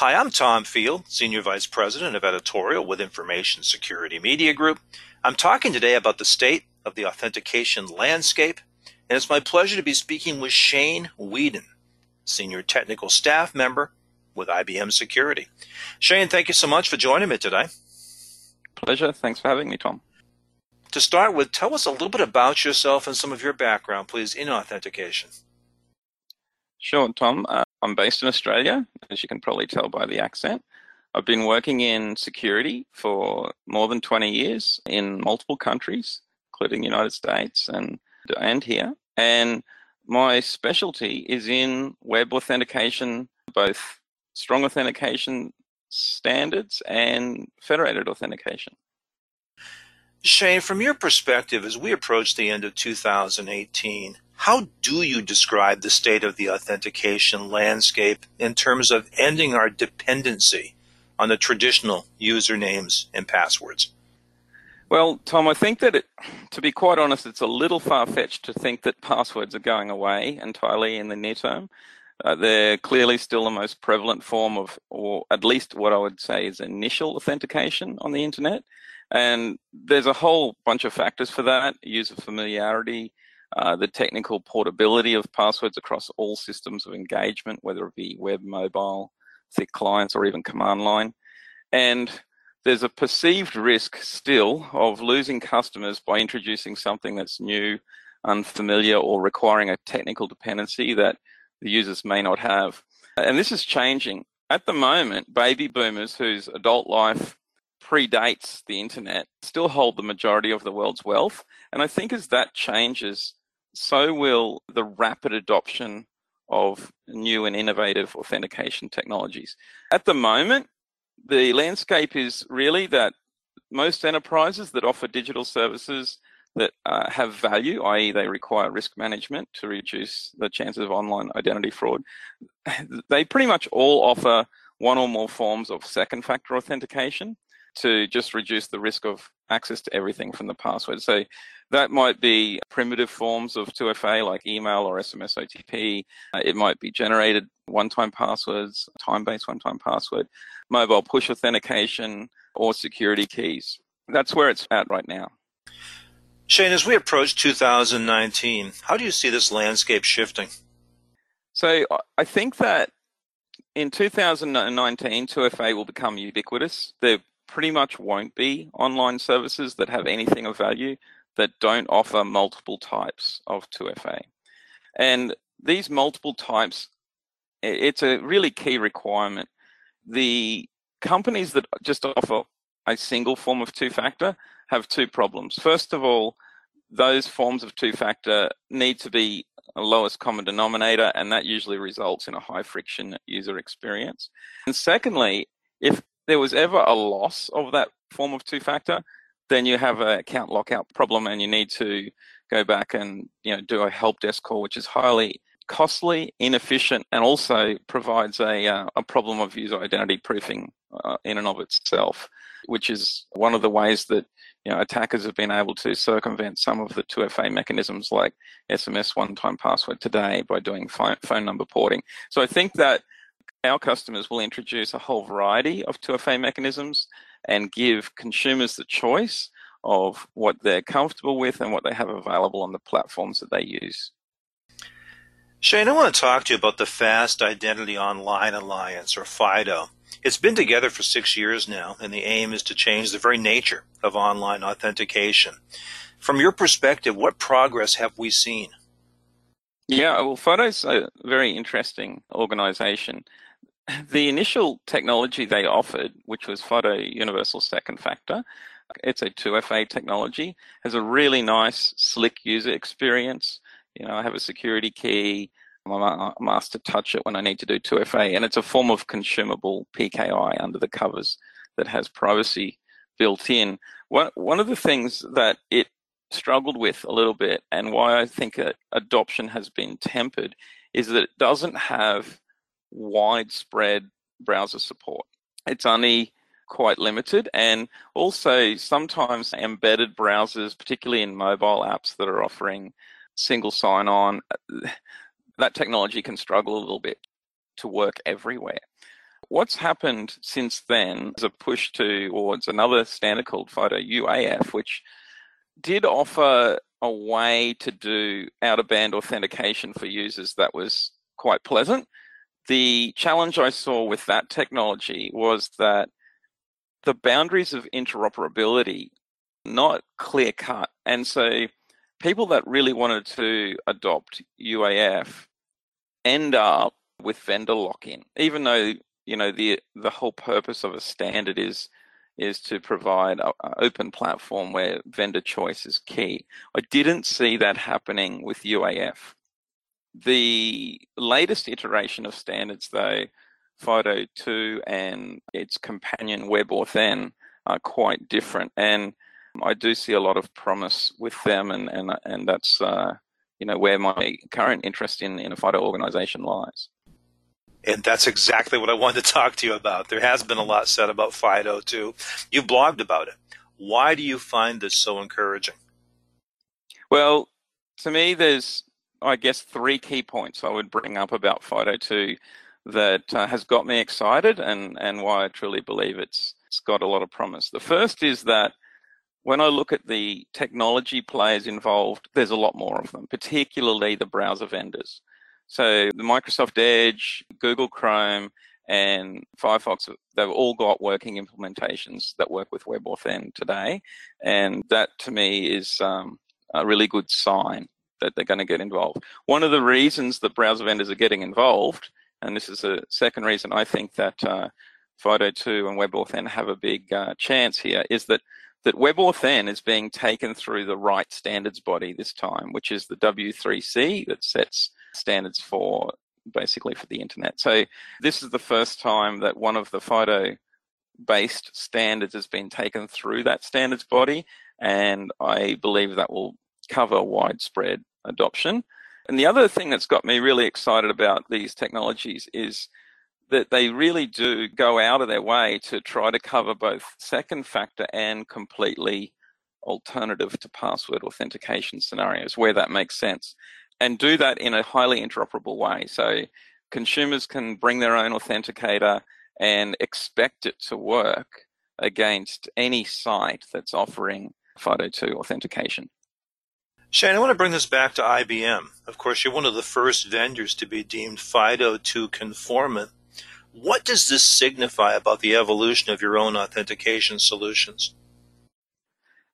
Hi, I'm Tom Field, Senior Vice President of Editorial with Information Security Media Group. I'm talking today about the state of the authentication landscape, and it's my pleasure to be speaking with Shane Weeden, Senior Technical Staff Member with IBM Security. Shane, thank you so much for joining me today. Pleasure. Thanks for having me, Tom. To start with, tell us a little bit about yourself and some of your background, please, in authentication. Sure, Tom. Uh, I'm based in Australia, as you can probably tell by the accent. I've been working in security for more than 20 years in multiple countries, including the United States and, and here. And my specialty is in web authentication, both strong authentication standards and federated authentication. Shane, from your perspective, as we approach the end of 2018, how do you describe the state of the authentication landscape in terms of ending our dependency on the traditional usernames and passwords? Well, Tom, I think that, it, to be quite honest, it's a little far fetched to think that passwords are going away entirely in the near term. Uh, they're clearly still the most prevalent form of, or at least what I would say is initial authentication on the internet. And there's a whole bunch of factors for that user familiarity, uh, the technical portability of passwords across all systems of engagement, whether it be web, mobile, thick clients, or even command line. And there's a perceived risk still of losing customers by introducing something that's new, unfamiliar, or requiring a technical dependency that the users may not have. And this is changing. At the moment, baby boomers whose adult life predates the internet still hold the majority of the world's wealth. And I think as that changes, so will the rapid adoption of new and innovative authentication technologies. At the moment, the landscape is really that most enterprises that offer digital services that uh, have value, i.e., they require risk management to reduce the chances of online identity fraud, they pretty much all offer one or more forms of second factor authentication to just reduce the risk of access to everything from the password. So that might be primitive forms of 2FA like email or SMS OTP. Uh, it might be generated one-time passwords, time-based one-time password, mobile push authentication, or security keys. That's where it's at right now. Shane, as we approach 2019, how do you see this landscape shifting? So I think that in 2019, 2FA will become ubiquitous. There pretty much won't be online services that have anything of value that don't offer multiple types of 2FA. And these multiple types, it's a really key requirement. The companies that just offer a single form of two factor have two problems. First of all, those forms of two factor need to be a lowest common denominator, and that usually results in a high friction user experience. And secondly, if there was ever a loss of that form of two factor, then you have a account lockout problem and you need to go back and you know do a help desk call, which is highly costly, inefficient, and also provides a, uh, a problem of user identity proofing uh, in and of itself, which is one of the ways that you know, attackers have been able to circumvent some of the 2FA mechanisms like SMS one-time password today by doing phone, phone number porting. So I think that our customers will introduce a whole variety of 2FA mechanisms and give consumers the choice of what they're comfortable with and what they have available on the platforms that they use. Shane, I want to talk to you about the Fast Identity Online Alliance, or FIDO. It's been together for six years now, and the aim is to change the very nature of online authentication. From your perspective, what progress have we seen? Yeah, well, FIDO's a very interesting organization the initial technology they offered, which was FIDO Universal Second Factor, it's a 2FA technology, has a really nice, slick user experience. You know, I have a security key. I'm asked to touch it when I need to do 2FA, and it's a form of consumable PKI under the covers that has privacy built in. One, one of the things that it struggled with a little bit, and why I think adoption has been tempered, is that it doesn't have widespread browser support. It's only quite limited and also sometimes embedded browsers, particularly in mobile apps that are offering single sign on, that technology can struggle a little bit to work everywhere. what's happened since then is a push towards another standard called FIDO UAF, which did offer a way to do out of band authentication for users that was quite pleasant. The challenge I saw with that technology was that the boundaries of interoperability not clear cut. And so people that really wanted to adopt UAF end up with vendor lock-in, even though you know the the whole purpose of a standard is is to provide an open platform where vendor choice is key. I didn't see that happening with UAF. The latest iteration of standards, though, FIDO 2 and its companion WebAuthn are quite different. And I do see a lot of promise with them, and, and, and that's uh, you know where my current interest in, in a FIDO organization lies. And that's exactly what I wanted to talk to you about. There has been a lot said about FIDO 2. You've blogged about it. Why do you find this so encouraging? Well, to me, there's, I guess, three key points I would bring up about FIDO 2 that uh, has got me excited and, and why I truly believe it's, it's got a lot of promise. The first is that when I look at the technology players involved, there's a lot more of them, particularly the browser vendors. So the Microsoft Edge, Google Chrome, and Firefox, they've all got working implementations that work with WebAuthn today. And that to me is um, a really good sign that they're going to get involved. One of the reasons that browser vendors are getting involved, and this is a second reason I think that uh, FIDO2 and WebAuthn have a big uh, chance here, is that that WebAuthn is being taken through the right standards body this time, which is the W3C that sets standards for basically for the internet. So this is the first time that one of the FIDO based standards has been taken through that standards body, and I believe that will cover widespread adoption. And the other thing that's got me really excited about these technologies is that they really do go out of their way to try to cover both second factor and completely alternative to password authentication scenarios where that makes sense and do that in a highly interoperable way. So consumers can bring their own authenticator and expect it to work against any site that's offering FIDO2 authentication. Shane, I want to bring this back to IBM. Of course, you're one of the first vendors to be deemed FIDO2 conformant. What does this signify about the evolution of your own authentication solutions?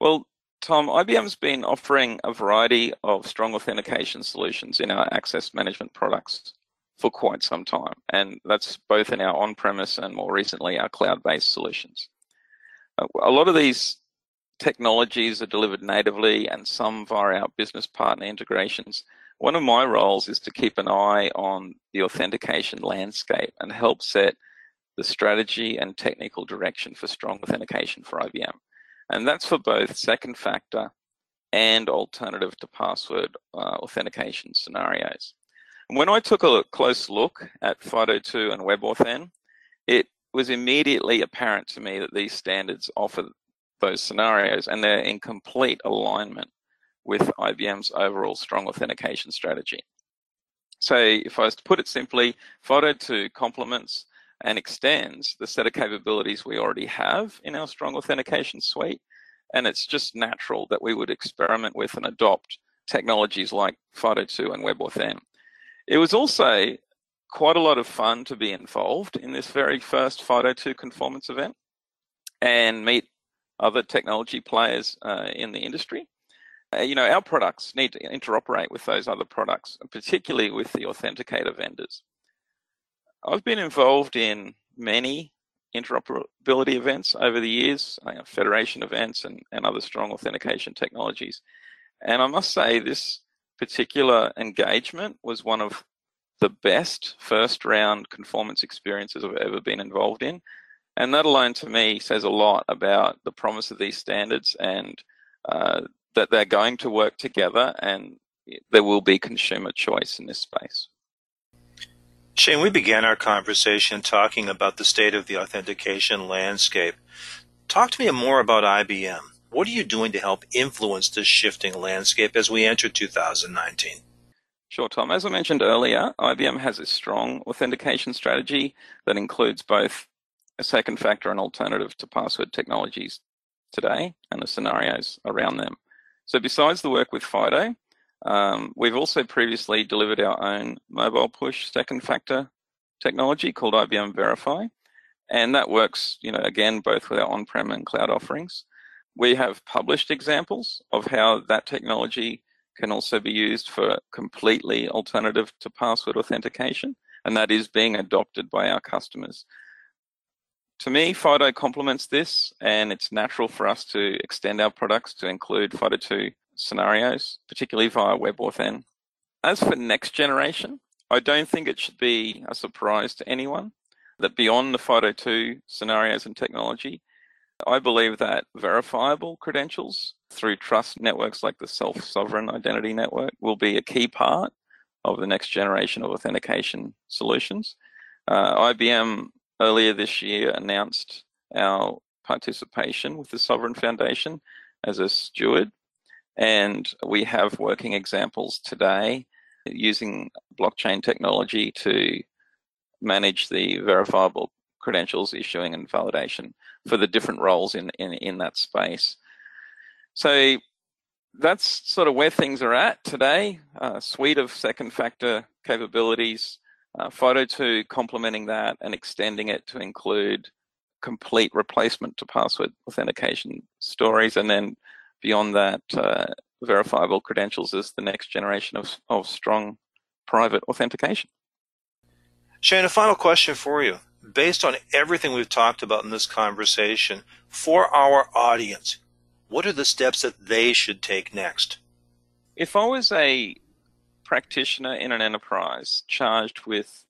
Well, Tom, IBM's been offering a variety of strong authentication solutions in our access management products for quite some time, and that's both in our on premise and more recently our cloud based solutions. Uh, a lot of these technologies are delivered natively and some via our business partner integrations. One of my roles is to keep an eye on the authentication landscape and help set the strategy and technical direction for strong authentication for IBM. And that's for both second factor and alternative to password uh, authentication scenarios. And when I took a close look at FIDO2 and WebAuthn, it was immediately apparent to me that these standards offer those scenarios and they're in complete alignment with IBM's overall strong authentication strategy. So if I was to put it simply, FIDO2 complements and extends the set of capabilities we already have in our strong authentication suite. And it's just natural that we would experiment with and adopt technologies like FIDO2 and WebAuthn. It was also quite a lot of fun to be involved in this very first FIDO2 conformance event and meet other technology players uh, in the industry. Uh, you know, our products need to interoperate with those other products, particularly with the authenticator vendors. I've been involved in many interoperability events over the years, uh, federation events and, and other strong authentication technologies. And I must say, this particular engagement was one of the best first round conformance experiences I've ever been involved in. And that alone to me says a lot about the promise of these standards and uh, that they're going to work together and there will be consumer choice in this space. Shane, we began our conversation talking about the state of the authentication landscape. Talk to me more about IBM. What are you doing to help influence this shifting landscape as we enter 2019? Sure, Tom. As I mentioned earlier, IBM has a strong authentication strategy that includes both a second factor and alternative to password technologies today and the scenarios around them. So besides the work with FIDO, um, we've also previously delivered our own mobile push second factor technology called IBM Verify. And that works, you know, again, both with our on-prem and cloud offerings. We have published examples of how that technology can also be used for completely alternative to password authentication, and that is being adopted by our customers. To me, FIDO complements this, and it's natural for us to extend our products to include FIDO2 scenarios, particularly via WebAuthn. As for next generation, I don't think it should be a surprise to anyone that beyond the FIDO2 scenarios and technology, I believe that verifiable credentials through trust networks like the self sovereign identity network will be a key part of the next generation of authentication solutions. Uh, IBM earlier this year announced our participation with the Sovrin Foundation as a steward, and we have working examples today using blockchain technology to manage the verifiable credentials issuing and validation for the different roles in, in, in that space. So that's sort of where things are at today. A suite of second factor capabilities, uh, FIDO2 complementing that and extending it to include complete replacement to password authentication stories. And then beyond that, uh, verifiable credentials is the next generation of, of strong private authentication. Shane, a final question for you. Based on everything we've talked about in this conversation, for our audience, what are the steps that they should take next? If I was a practitioner in an enterprise charged with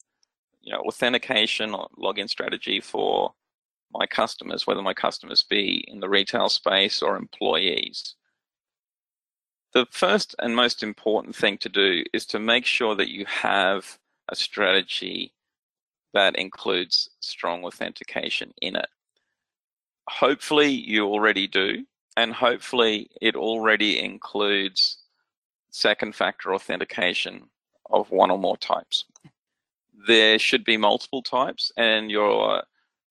you know, authentication or login strategy for my customers, whether my customers be in the retail space or employees, the first and most important thing to do is to make sure that you have a strategy that includes strong authentication in it. Hopefully, you already do, and hopefully, it already includes second factor authentication of one or more types. There should be multiple types, and your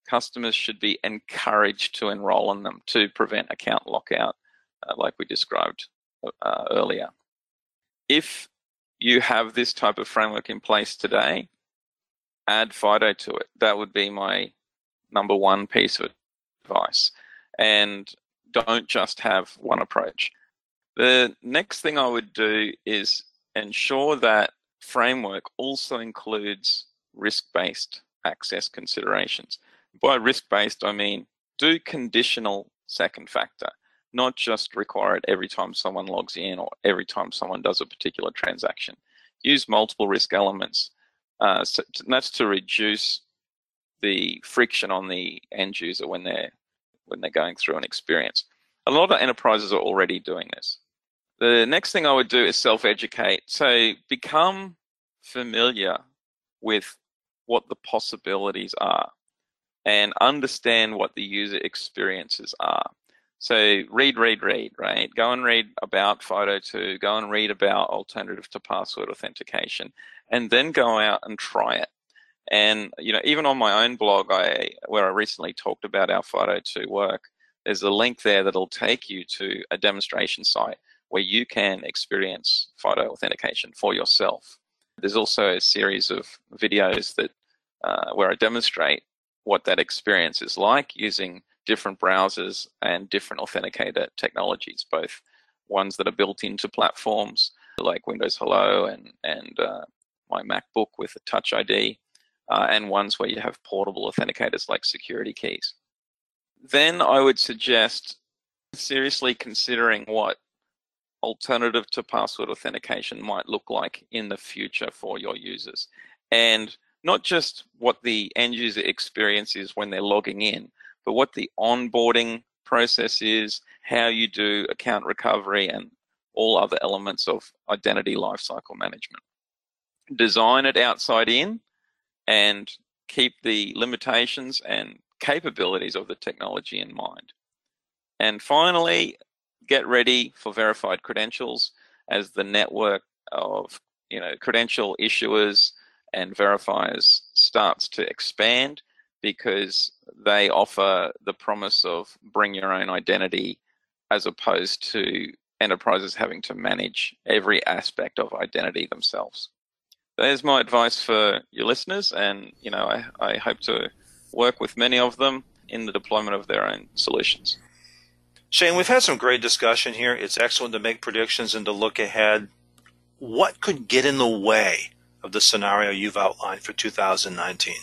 customers should be encouraged to enroll in them to prevent account lockout, uh, like we described uh, earlier. If you have this type of framework in place today, add Fido to it. That would be my number one piece of advice. And don't just have one approach. The next thing I would do is ensure that framework also includes risk-based access considerations. By risk-based, I mean do conditional second factor, not just require it every time someone logs in or every time someone does a particular transaction. Use multiple risk elements uh, so that's to reduce the friction on the end user when they're when they're going through an experience. A lot of enterprises are already doing this. The next thing I would do is self-educate. So become familiar with what the possibilities are and understand what the user experiences are. So read, read, read, right? Go and read about FIDO2, go and read about alternative to password authentication, and then go out and try it. And you know, even on my own blog, I where I recently talked about our FIDO2 work, there's a link there that'll take you to a demonstration site where you can experience FIDO authentication for yourself. There's also a series of videos that uh, where I demonstrate what that experience is like using different browsers and different authenticator technologies, both ones that are built into platforms like Windows Hello and and uh, my MacBook with a Touch ID, uh, and ones where you have portable authenticators like security keys. Then I would suggest seriously considering what alternative to password authentication might look like in the future for your users. And not just what the end user experience is when they're logging in, but what the onboarding process is, how you do account recovery, and all other elements of identity lifecycle management. Design it outside in and keep the limitations and capabilities of the technology in mind. And finally, get ready for verified credentials as the network of you know, credential issuers and verifiers starts to expand because they offer the promise of bring your own identity as opposed to enterprises having to manage every aspect of identity themselves. There's my advice for your listeners, and you know I, I hope to work with many of them in the deployment of their own solutions. Shane, we've had some great discussion here. It's excellent to make predictions and to look ahead. What could get in the way of the scenario you've outlined for 2019?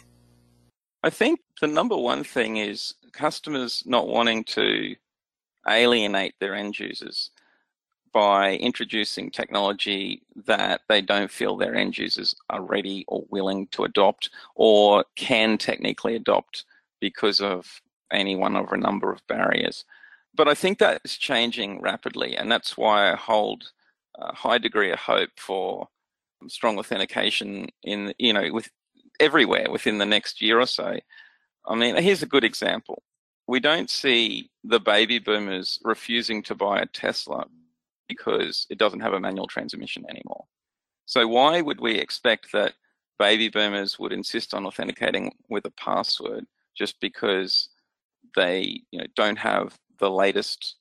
I think the number one thing is customers not wanting to alienate their end users by introducing technology that they don't feel their end users are ready or willing to adopt or can technically adopt because of any one of a number of barriers but I think that is changing rapidly, and that's why I hold a high degree of hope for um, strong authentication in you know with everywhere within the next year or so. I mean, here's a good example. We don't see the baby boomers refusing to buy a Tesla because it doesn't have a manual transmission anymore. So why would we expect that baby boomers would insist on authenticating with a password just because they you know don't have the latest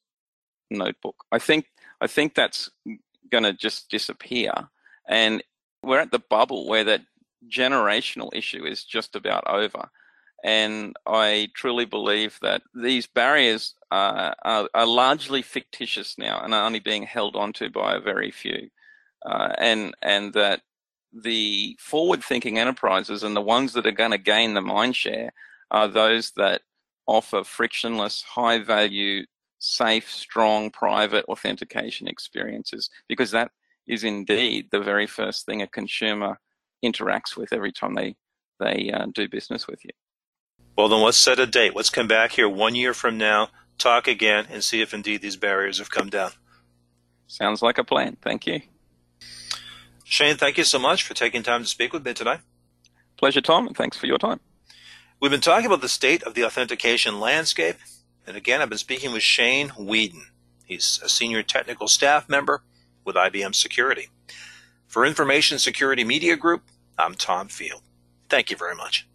notebook. I think I think that's going to just disappear, and we're at the bubble where that generational issue is just about over. And I truly believe that these barriers are, are, are largely fictitious now and are only being held onto by a very few. Uh, and and that the forward-thinking enterprises and the ones that are going to gain the mind share are those that offer frictionless, high value, safe, strong, private authentication experiences because that is indeed the very first thing a consumer interacts with every time they they uh, do business with you. Well, then let's set a date. Let's come back here one year from now, talk again, and see if indeed these barriers have come down. Sounds like a plan. Thank you. Shane, thank you so much for taking time to speak with me today. Pleasure, Tom, and thanks for your time. We've been talking about the state of the authentication landscape, and again, I've been speaking with Shane Weeden. He's a senior technical staff member with IBM Security. For Information Security Media Group, I'm Tom Field. Thank you very much.